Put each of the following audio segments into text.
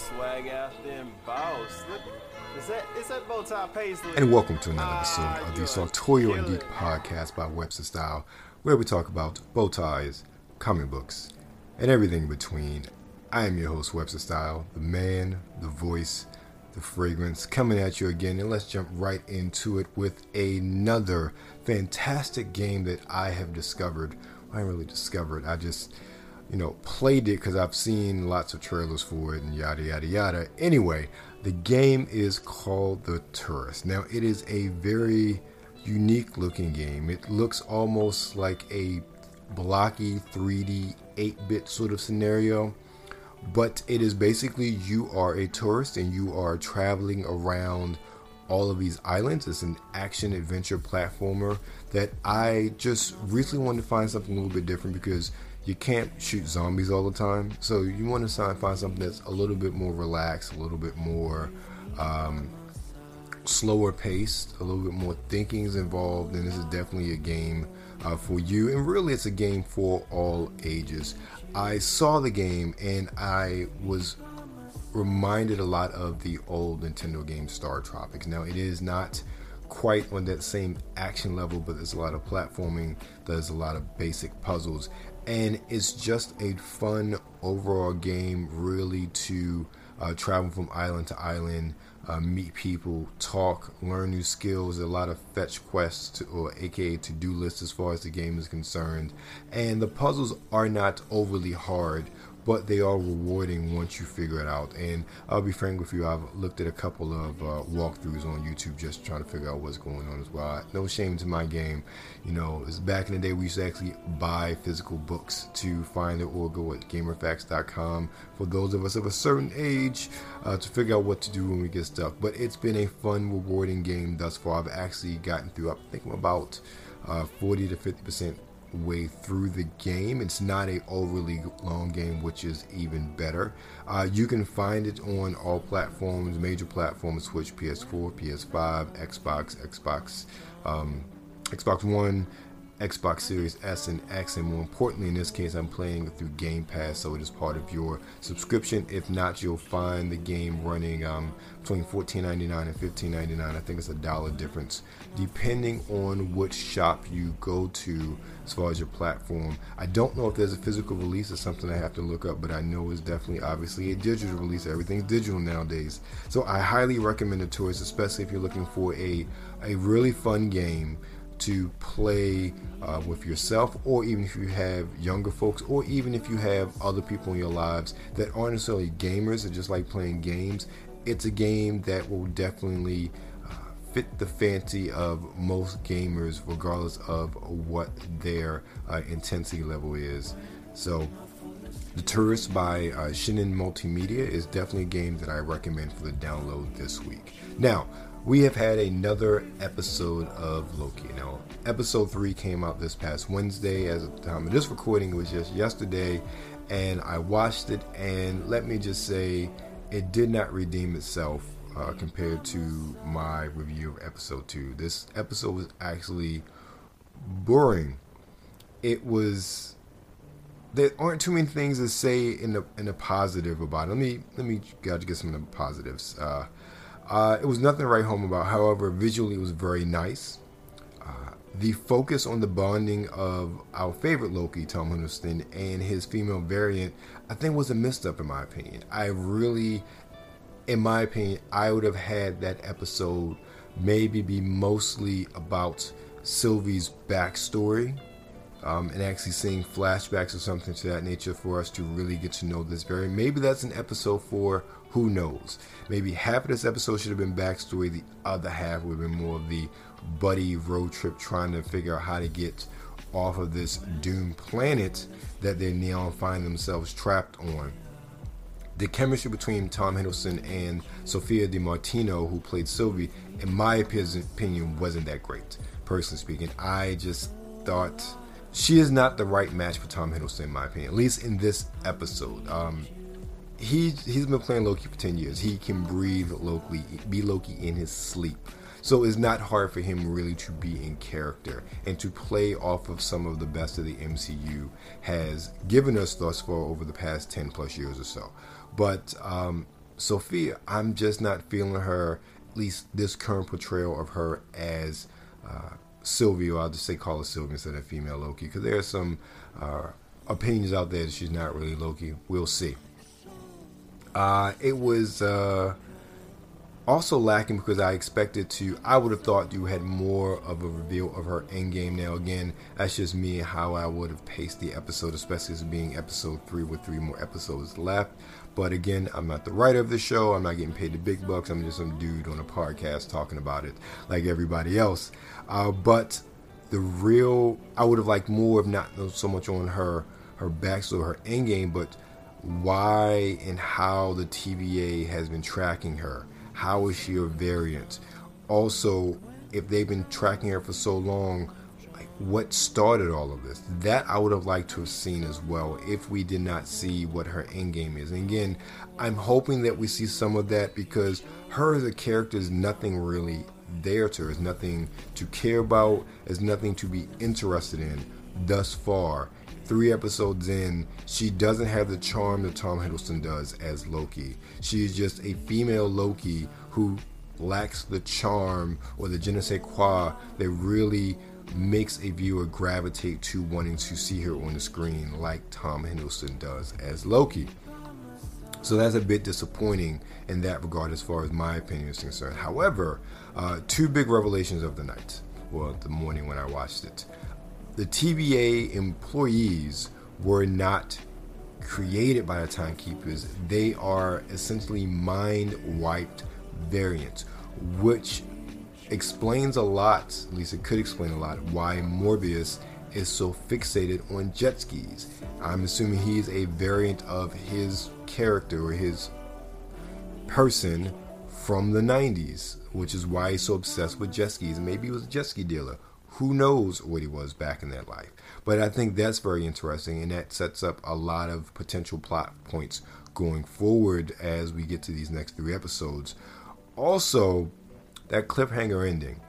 swag there and boss. Is that is that bow tie paisley? And welcome to another episode Ah, of the you're Sartorial and Geek podcast by Webster Style, where we talk about bow ties, comic books, and everything in between. I am your host, Webster Style, the man, the voice, the fragrance, coming at you again. And let's jump right into it with another fantastic game that I have discovered. I ain't really discovered, I just, you know, played it because I've seen lots of trailers for it and yada, yada, yada. Anyway, the game is called The Touryst. Now, it is a very unique looking game. It looks almost like a blocky 3D 8 bit sort of scenario but it is basically you are a tourist and you are traveling around all of these islands. It's an action adventure platformer that I just recently wanted to find something a little bit different because you can't shoot zombies all the time. So you want to find something that's a little bit more relaxed, a little bit more um, slower paced, a little bit more thinking is involved, and this is definitely a game uh, for you. And really, it's a game for all ages. I saw the game and I was reminded a lot of the old Nintendo game StarTropics. Now, it is not quite on that same action level, but there's a lot of platforming, there's a lot of basic puzzles, and it's just a fun overall game, really, to uh, travel from island to island. Uh, meet people, talk, learn new skills. A lot of fetch quests, to, or aka to-do lists, as far as the game is concerned. And the puzzles are not overly hard, but they are rewarding once you figure it out. And I'll be frank with you, I've looked at a couple of uh, walkthroughs on YouTube just trying to figure out what's going on as well. No shame to my game. You know, it's back in the day we used to actually buy physical books to find it or go at GameFAQs.com for those of us of a certain age uh, to figure out what to do when we get stuck. But it's been a fun, rewarding game thus far. I've actually gotten through, I think I'm about uh, 40 to 50% way through the game. It's not a overly long game, which is even better. Uh, you can find it on all platforms, major platforms: Switch, PS4, PS5, Xbox, Xbox, um, Xbox One. Xbox Series S and X, and more importantly, in this case, I'm playing through Game Pass, so it is part of your subscription. If not, you'll find the game running um, between $14.99 and $15.99. I think it's a dollar difference, depending on which shop you go to as far as your platform. I don't know if there's a physical release or something I have to look up, but I know it's definitely obviously a digital release. Everything's digital nowadays, so I highly recommend the toys, especially if you're looking for a a really fun game to play uh, with yourself, or even if you have younger folks, or even if you have other people in your lives that aren't necessarily gamers and just like playing games. It's a game that will definitely uh, fit the fancy of most gamers, regardless of what their uh, intensity level is. So, the Touryst by uh, Shin'en Multimedia is definitely a game that I recommend for the download this week. Now, we have had another episode of Loki. Now, episode 3 came out this past Wednesday. As of the time of this recording, it was just yesterday, and I watched it, and let me just say, it did not redeem itself uh, compared to my review of episode 2. This episode was actually boring. It was there aren't too many things to say in the in the positive about it. Let me let me get some of the positives. Uh, uh, it was nothing to write home about. However, visually it was very nice. Uh, the focus on the bonding of our favorite Loki, Tom Hiddleston, and his female variant, I think was a misstep in my opinion. I really, in my opinion, I would have had that episode maybe be mostly about Sylvie's backstory um, and actually seeing flashbacks or something to that nature for us to really get to know this very. Maybe that's an episode for who knows. Maybe half of this episode should have been backstory. The other half would have been more of the buddy road trip trying to figure out how to get off of this doomed planet that they now find themselves trapped on. The chemistry between Tom Hiddleston and Sophia Di Martino, who played Sylvie, in my opinion, wasn't that great. Personally speaking, I just thought she is not the right match for Tom Hiddleston, in my opinion. At least in this episode, um, he he's been playing Loki for ten years. He can breathe Loki, be Loki in his sleep. So it's not hard for him really to be in character and to play off of some of the best of the MCU has given us thus far over the past 10 plus years or so. But um, Sophia, I'm just not feeling her, at least this current portrayal of her as uh, Sylvia. I'll just say call her Sylvia instead of female Loki, because there are some uh, opinions out there that she's not really Loki. We'll see. Uh, it was uh, also lacking because I expected to. I would have thought you had more of a reveal of her endgame. Now, again, that's just me how I would have paced the episode, especially as being episode three with three more episodes left. But again, I'm not the writer of the show. I'm not getting paid the big bucks. I'm just some dude on a podcast talking about it like everybody else. Uh, but the real, I would have liked more of not so much on her her backstory, her endgame, but why and how the TVA has been tracking her how is she a variant? Also, if they've been tracking her for so long, like what started all of this? That I would have liked to have seen as well if we did not see what her end game is. And again, I'm hoping that we see some of that because her as a character is nothing really there to her. There's nothing to care about. There's nothing to be interested in thus far three episodes in, she doesn't have the charm that Tom Hiddleston does as Loki. She is just a female Loki who lacks the charm or the je ne sais quoi that really makes a viewer gravitate to wanting to see her on the screen like Tom Hiddleston does as Loki. So that's a bit disappointing in that regard as far as my opinion is concerned. However, uh, two big revelations of the night, well, the morning when I watched it the TVA employees were not created by the timekeepers. They are essentially mind wiped variants, which explains a lot, at least it could explain a lot, why Mobius is so fixated on jet skis. I'm assuming he's a variant of his character or his person from the 90s, which is why he's so obsessed with jet skis. Maybe he was a jet ski dealer who knows what he was back in that life? But I think that's very interesting, and that sets up a lot of potential plot points going forward as we get to these next three episodes. Also, that cliffhanger ending.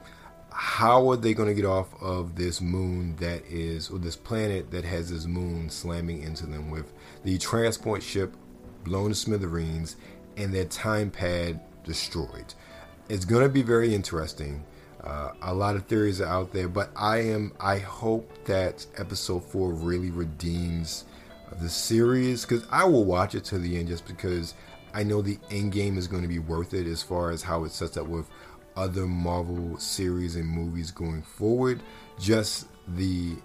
How are they going to get off of this moon that is, or this planet that has this moon slamming into them with the transport ship blown to smithereens and their time pad destroyed? It's going to be very interesting uh, a lot of theories are out there, but I am. I hope that episode four really redeems the series because I will watch it to the end just because I know the end game is going to be worth it as far as how it sets up with other Marvel series and movies going forward. Just the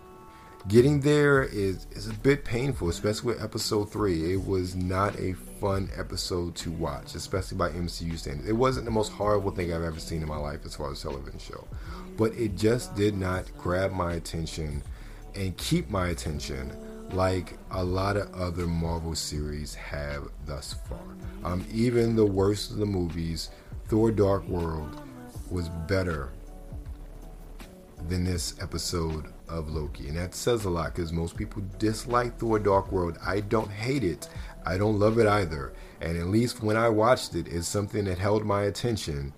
getting there is is a bit painful, especially with episode three. It was not a fun episode to watch, especially by MCU standards. It wasn't the most horrible thing I've ever seen in my life as far as television show, but it just did not grab my attention and keep my attention like a lot of other Marvel series have thus far. Um, even the worst of the movies, Thor: Dark World, was better than this episode of Loki. And that says a lot because most people dislike Thor Dark World. I don't hate it. I don't love it either. And at least when I watched it, it's something that held my attention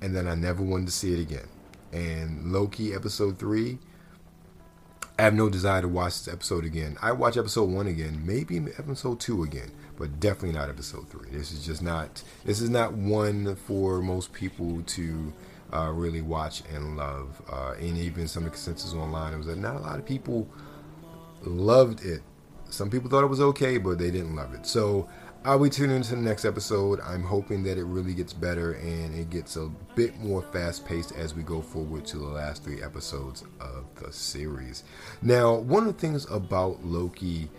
and then I never wanted to see it again. And Loki episode 3, I have no desire to watch this episode again. I watch episode 1 again, maybe episode 2 again, but definitely not episode 3. This is just not this is not one for most people to uh, really watch and love. Uh, and even some of the consensus online was that not a lot of people loved it. Some people thought it was okay, but they didn't love it. So I'll be tuning into the next episode. I'm hoping that it really gets better and it gets a bit more fast paced as we go forward to the last three episodes of the series. Now, one of the things about Loki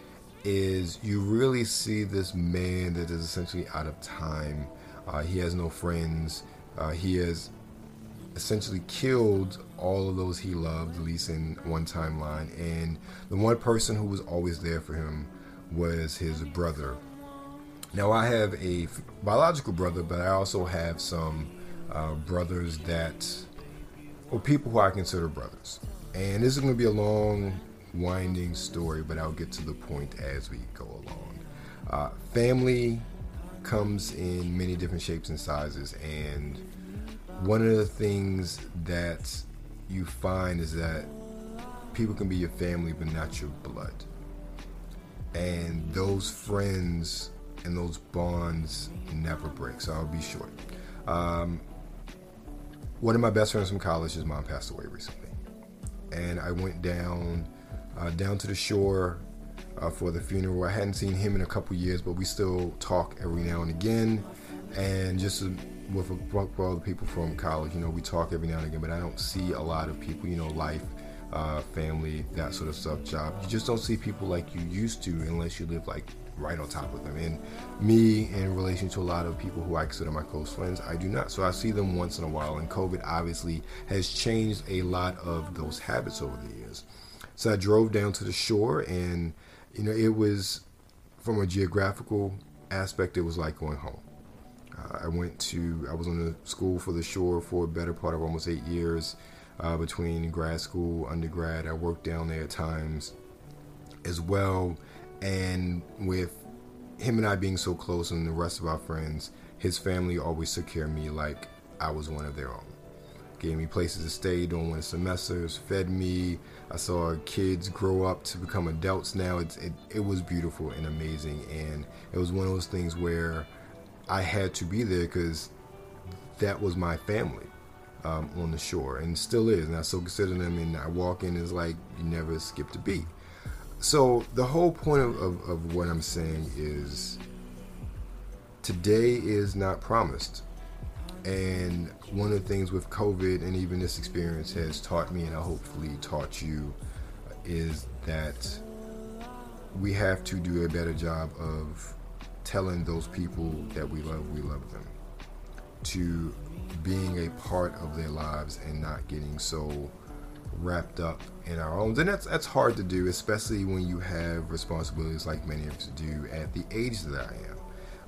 is you really see this man that is essentially out of time. Uh, he has no friends. Uh, he has essentially killed all of those he loved, at least in one timeline. And the one person who was always there for him was his brother. Now, I have a biological brother, but I also have some uh, brothers that, or people who I consider brothers. And this is going to be a long, winding story, but I'll get to the point as we go along. Uh, family comes in many different shapes and sizes, and one of the things that you find is that people can be your family but not your blood. And those friends and those bonds never break. So I'll be short. Um, one of my best friends from college, his mom passed away recently, and I went down uh, down to the shore uh, for the funeral. I hadn't seen him in a couple years, but we still talk every now and again. And just with a bunch of other people from college, you know, we talk every now and again. But I don't see a lot of people, you know, life, uh, family, that sort of stuff, job. You just don't see people like you used to unless you live like right on top of them. And me, in relation to a lot of people who I consider my close friends, I do not. So I see them once in a while. And COVID obviously has changed a lot of those habits over the years. So I drove down to the shore, and you know, it was from a geographical aspect, it was like going home. Uh, I went to, I was on the school for the shore for a better part of almost eight years uh, between grad school, undergrad. I worked down there at times as well. And with him and I being so close and the rest of our friends, his family always took care of me like I was one of their own. Gave me places to stay during winter semesters, fed me. I saw kids grow up to become adults now. It's, it, it was beautiful and amazing. And it was one of those things where I had to be there because that was my family um, on the shore and still is. And I still consider them. And I walk in, it's like you never skip a beat. So the whole point of, of, of what I'm saying is today is not promised. And one of the things with COVID and even this experience has taught me, and I hopefully taught you, is that we have to do a better job of telling those people that we love, we love them, to being a part of their lives and not getting so wrapped up in our own. And that's that's hard to do, especially when you have responsibilities like many of us do at the age that I am.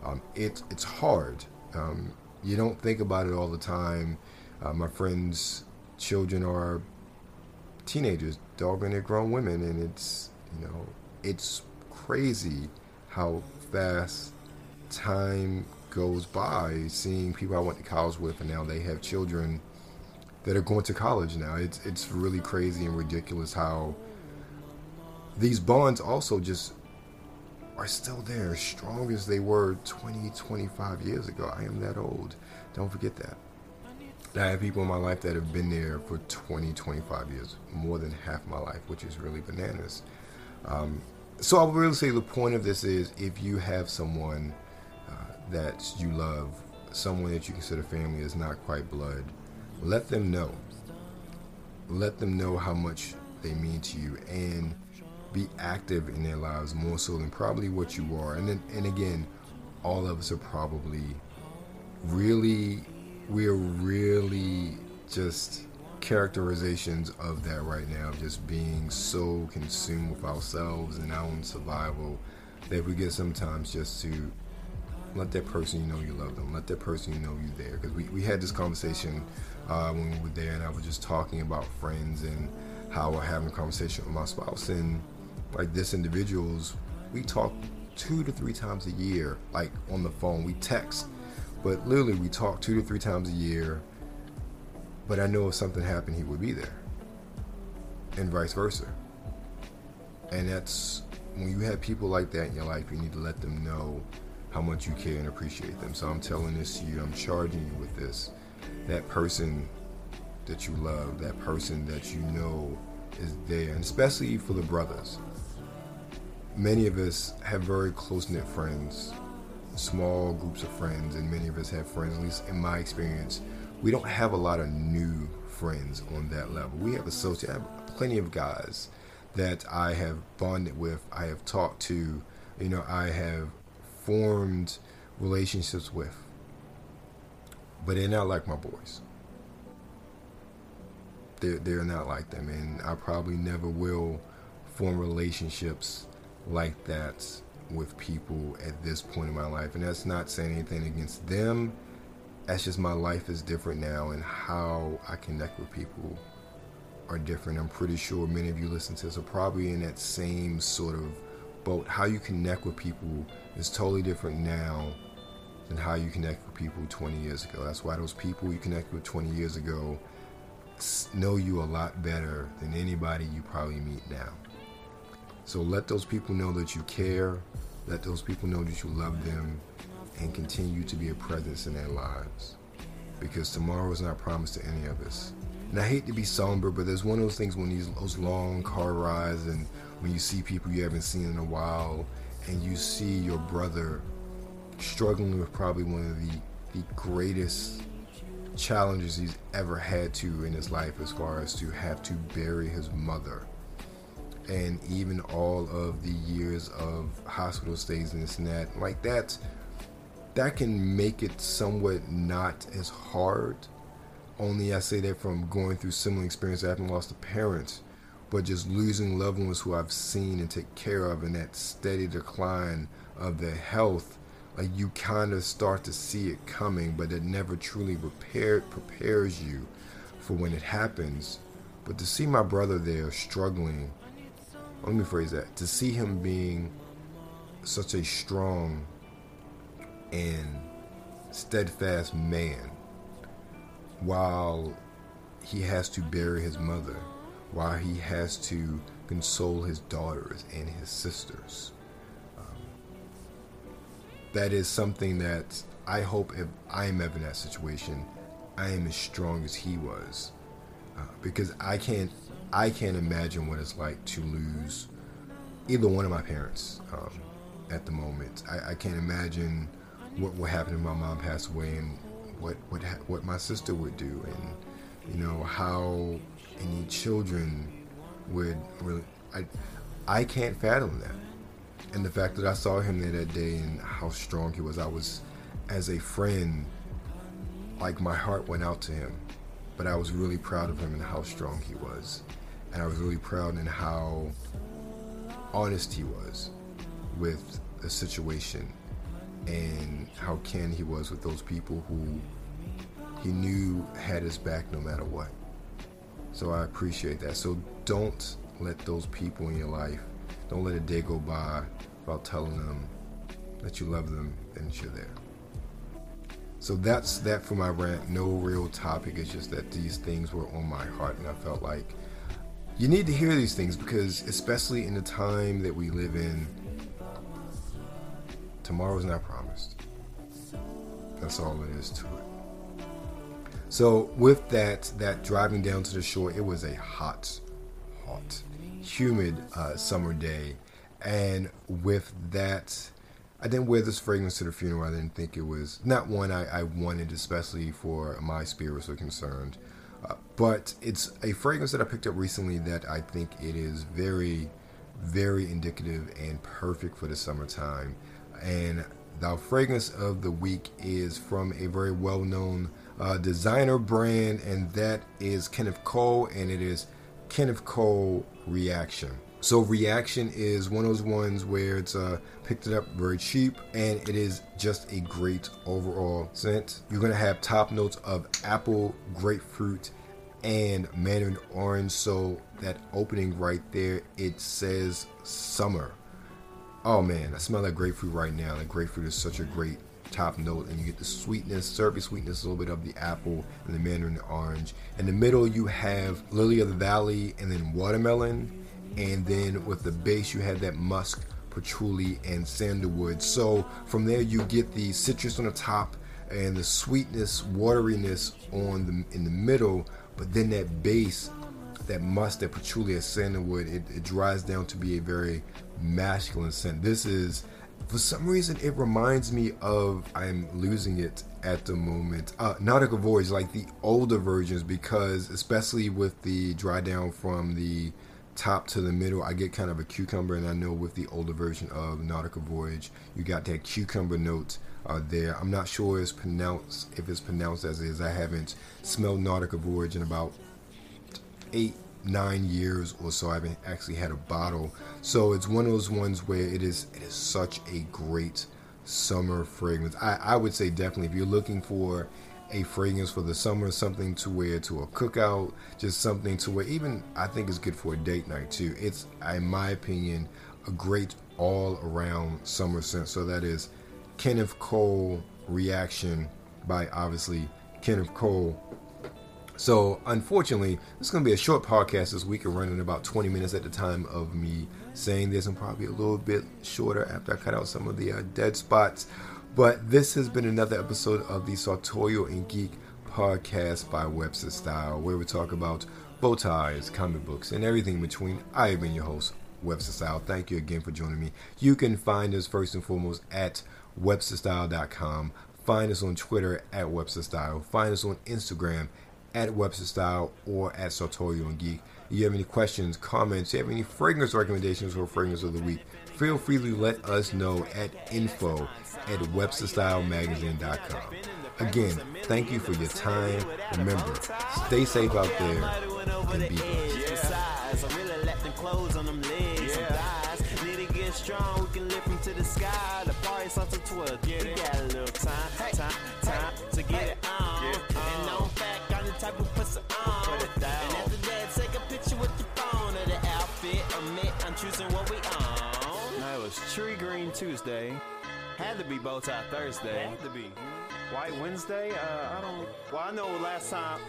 Um, it's it's hard. Um, you don't think about it all the time. Uh, my friends' children are teenagers, dogging their grown women, and it's you know it's crazy how fast time goes by. Seeing people I went to college with, and now they have children that are going to college now. It's it's really crazy and ridiculous how these bonds also just are still there, strong as they were 20, 25 years ago. I am that old. Don't forget that. I have people in my life that have been there for 20, 25 years, more than half my life, which is really bananas. Um, so I would really say the point of this is if you have someone uh, that you love, someone that you consider family is not quite blood, let them know. Let them know how much they mean to you and be active in their lives more so than probably what you are. And then, and again, all of us are probably really, we're really just characterizations of that right now, just being so consumed with ourselves and our own survival that we get sometimes just to let that person you know you love them, let that person you know you there. Because we, we had this conversation uh, when we were there, and I was just talking about friends and how we're having a conversation with my spouse. And like this individuals, we talk two to three times a year, like on the phone. We text, but literally we talk two to three times a year. But I know if something happened, he would be there, and vice versa. And that's when you have people like that in your life, you need to let them know how much you care and appreciate them. So I'm telling this to you, I'm charging you with this. That person that you love, that person that you know is there, and especially for the brothers. Many of us have very close knit friends, small groups of friends, and many of us have friends, at least in my experience. We don't have a lot of new friends on that level. We have associates, I have plenty of guys that I have bonded with, I have talked to, you know, I have formed relationships with. But they're not like my boys. They're, they're not like them. And I probably never will form relationships like that with people at this point in my life. And that's not saying anything against them. That's just my life is different now and how I connect with people are different. I'm pretty sure many of you listen to this are probably in that same sort of boat. How you connect with people is totally different now than how you connect with people 20 years ago. That's why those people you connected with 20 years ago know you a lot better than anybody you probably meet now. So let those people know that you care, Let those people know that you love them and continue to be a presence in their lives. Because tomorrow is not promised to any of us. And I hate to be somber, but there's one of those things when these those long car rides and when you see people you haven't seen in a while and you see your brother struggling with probably one of the, the greatest challenges he's ever had to in his life as far as to have to bury his mother and even all of the years of hospital stays and this and that like that that can make it somewhat not as hard only i say that from going through similar experience i haven't lost a parent but just losing loved ones who i've seen and take care of and that steady decline of their health like you kind of start to see it coming but it never truly prepared prepares you for when it happens. But to see my brother there struggling let me phrase that to see him being such a strong and steadfast man while he has to bury his mother while he has to console his daughters and his sisters um, that is something that I hope if I am ever in that situation, I am as strong as he was, uh, because I can't I can't imagine what it's like to lose either one of my parents um, at the moment. I, I, can't imagine what would happen if my mom passed away and what what what my sister would do, and you know how any children would really. I I can't fathom that, and the fact that I saw him there that day and how strong he was, I was as a friend, like my heart went out to him, but I was really proud of him and how strong he was. And I was really proud in how honest he was with the situation and how Ken he was with those people who he knew had his back no matter what. So I appreciate that. So don't let those people in your life, don't let a day go by without telling them that you love them and you're there. So that's that for my rant. No real topic. It's just that these things were on my heart, and I felt like you need to hear these things because, especially in the time that we live in, tomorrow's not promised. That's all it is to it. So, with that, that driving down to the shore, it was a hot, hot, humid uh, summer day, and with that, I didn't wear this fragrance to the funeral. I didn't think it was not one I, I wanted, especially for my spirits were concerned. Uh, but it's a fragrance that I picked up recently that I think it is very, very indicative and perfect for the summertime. And the fragrance of the week is from a very well known uh, designer brand, and that is Kenneth Cole, and it is Kenneth Cole Reaction. So Reaction is one of those ones where it's uh, picked it up very cheap and it is just a great overall scent. You're gonna have top notes of apple, grapefruit, and mandarin orange. So that opening right there, it says summer. Oh man, I smell that grapefruit right now. That grapefruit is such a great top note, and you get the sweetness, syrupy sweetness, a little bit of the apple and the mandarin the orange. In the middle, you have lily of the valley, and then watermelon and then with the base you have that musk, patchouli, and sandalwood. So from there you get the citrus on the top and the sweetness, wateriness on the in the middle, but then that base, that musk, that patchouli, and sandalwood, it, it dries down to be a very masculine scent. This is for some reason it reminds me of I'm losing it at the moment. Uh, Nautica Voyage, like the older versions, because especially with the dry down from the top to the middle, I get kind of a cucumber, and I know with the older version of Nautica Voyage, you got that cucumber note uh, there. I'm not sure it's pronounced if it's pronounced as is. I haven't smelled Nautica Voyage in about eight, nine years or so. I haven't actually had a bottle, so it's one of those ones where it is it is such a great summer fragrance. I, I would say definitely if you're looking for a fragrance for the summer, something to wear to a cookout, just something to wear. Even I think it's good for a date night too. It's, in my opinion, a great all around summer scent. So that is Kenneth Cole Reaction by obviously Kenneth Cole. So unfortunately, this is going to be a short podcast this week, and running about 20 minutes at the time of me saying this and probably a little bit shorter after I cut out some of the uh, dead spots. But this has been another episode of the Sartorial and Geek podcast by Webster Style, where we talk about bow ties, comic books, and everything in between. I have been your host, Webster Style. Thank you again for joining me. You can find us first and foremost at websterstyle.com. Find us on Twitter at Webster Style. Find us on Instagram at Webster Style or at Sartorial and Geek. If you have any questions, comments, you have any fragrance recommendations or fragrance of the week, feel free to let us know at info at websterstylemagazine.com. Again, thank you for your time. Remember, stay safe out there and be blessed. Tuesday. Had to be bow tie Thursday. Had to be. White Wednesday? Uh, I don't. Well, I know last time.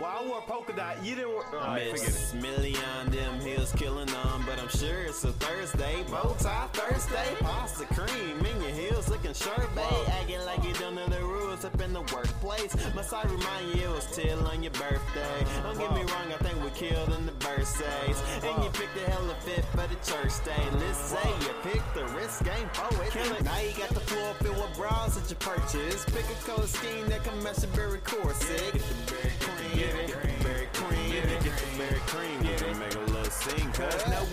Well, I wore polka dot. You didn't wear. Oh, I Miss Million, them hills killing them, but I'm sure it's a Thursday. Bow tie Thursday, pasta cream in your heels looking sharp, babe. Acting like you don't know the rules up in the workplace. Must I remind you it was till on your birthday? Don't get me wrong, I think we killed in the birthdays. And you picked a hell of fit for the church day. Let's say you picked the risk game poet. Now you got the floor filled with bras that you purchased. Pick a color scheme that can match your berry corset. Get the berry cream.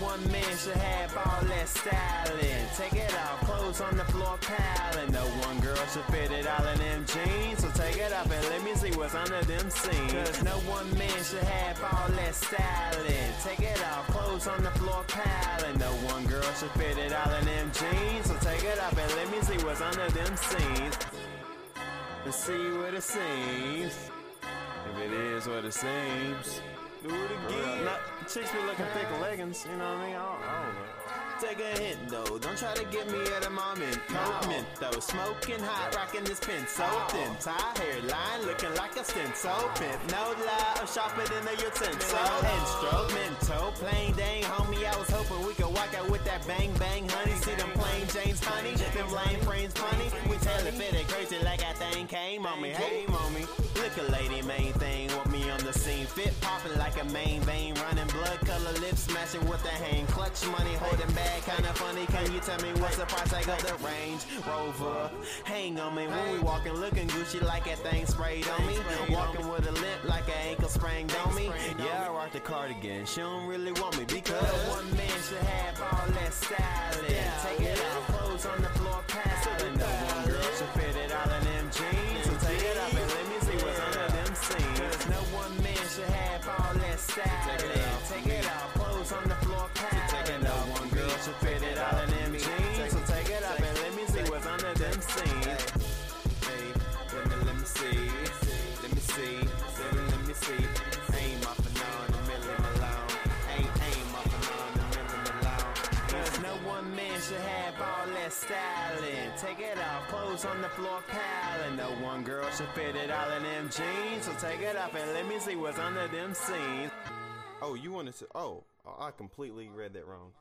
One man should have all that styling. Take it off, clothes on the floor piling. No one girl should fit it all in them jeans. So take it off and let me see what's under them seams. Cause no one man should have all that styling. Take it off, clothes on the floor piling. No one girl should fit it all in them jeans. So take it off and let me see what's under them seams. And see what it seems. If it is what it seems. Do it again. Chicks be looking thick leggings. You know what I mean? I don't, I don't know. Take a hint though, don't try to get me my mint coat mint though. Smoking hot, rocking this pin so thin. Tie hairline, looking like a stent so pimp. No lie, I'm sharper than a utensil. Instrumental, plain dang, homie. I was hoping we could walk out with that bang bang, honey. See them plain James honey, them lame frames funny. We tell it fit crazy like I thing came on me. Hey, mommy, look a lady, main thing, want me on the scene. Fit popping like a main vein, running blood color lips, smashing with the hand. Clutch money, holding back kinda funny. Can you tell me what's the price tag of the Range Rover? Hang on me when we walking, looking Gucci like that thing sprayed on me. Walking with a limp like an ankle sprained on me. Yeah, I rock the cardigan. She don't really want me because one man should have all that styling. Take it off, clothes on the off, on the floor piling. No one girl should fit it all in them jeans. So take it off and let me see what's under them seams. Oh, you wanted to. Oh, I completely read that wrong.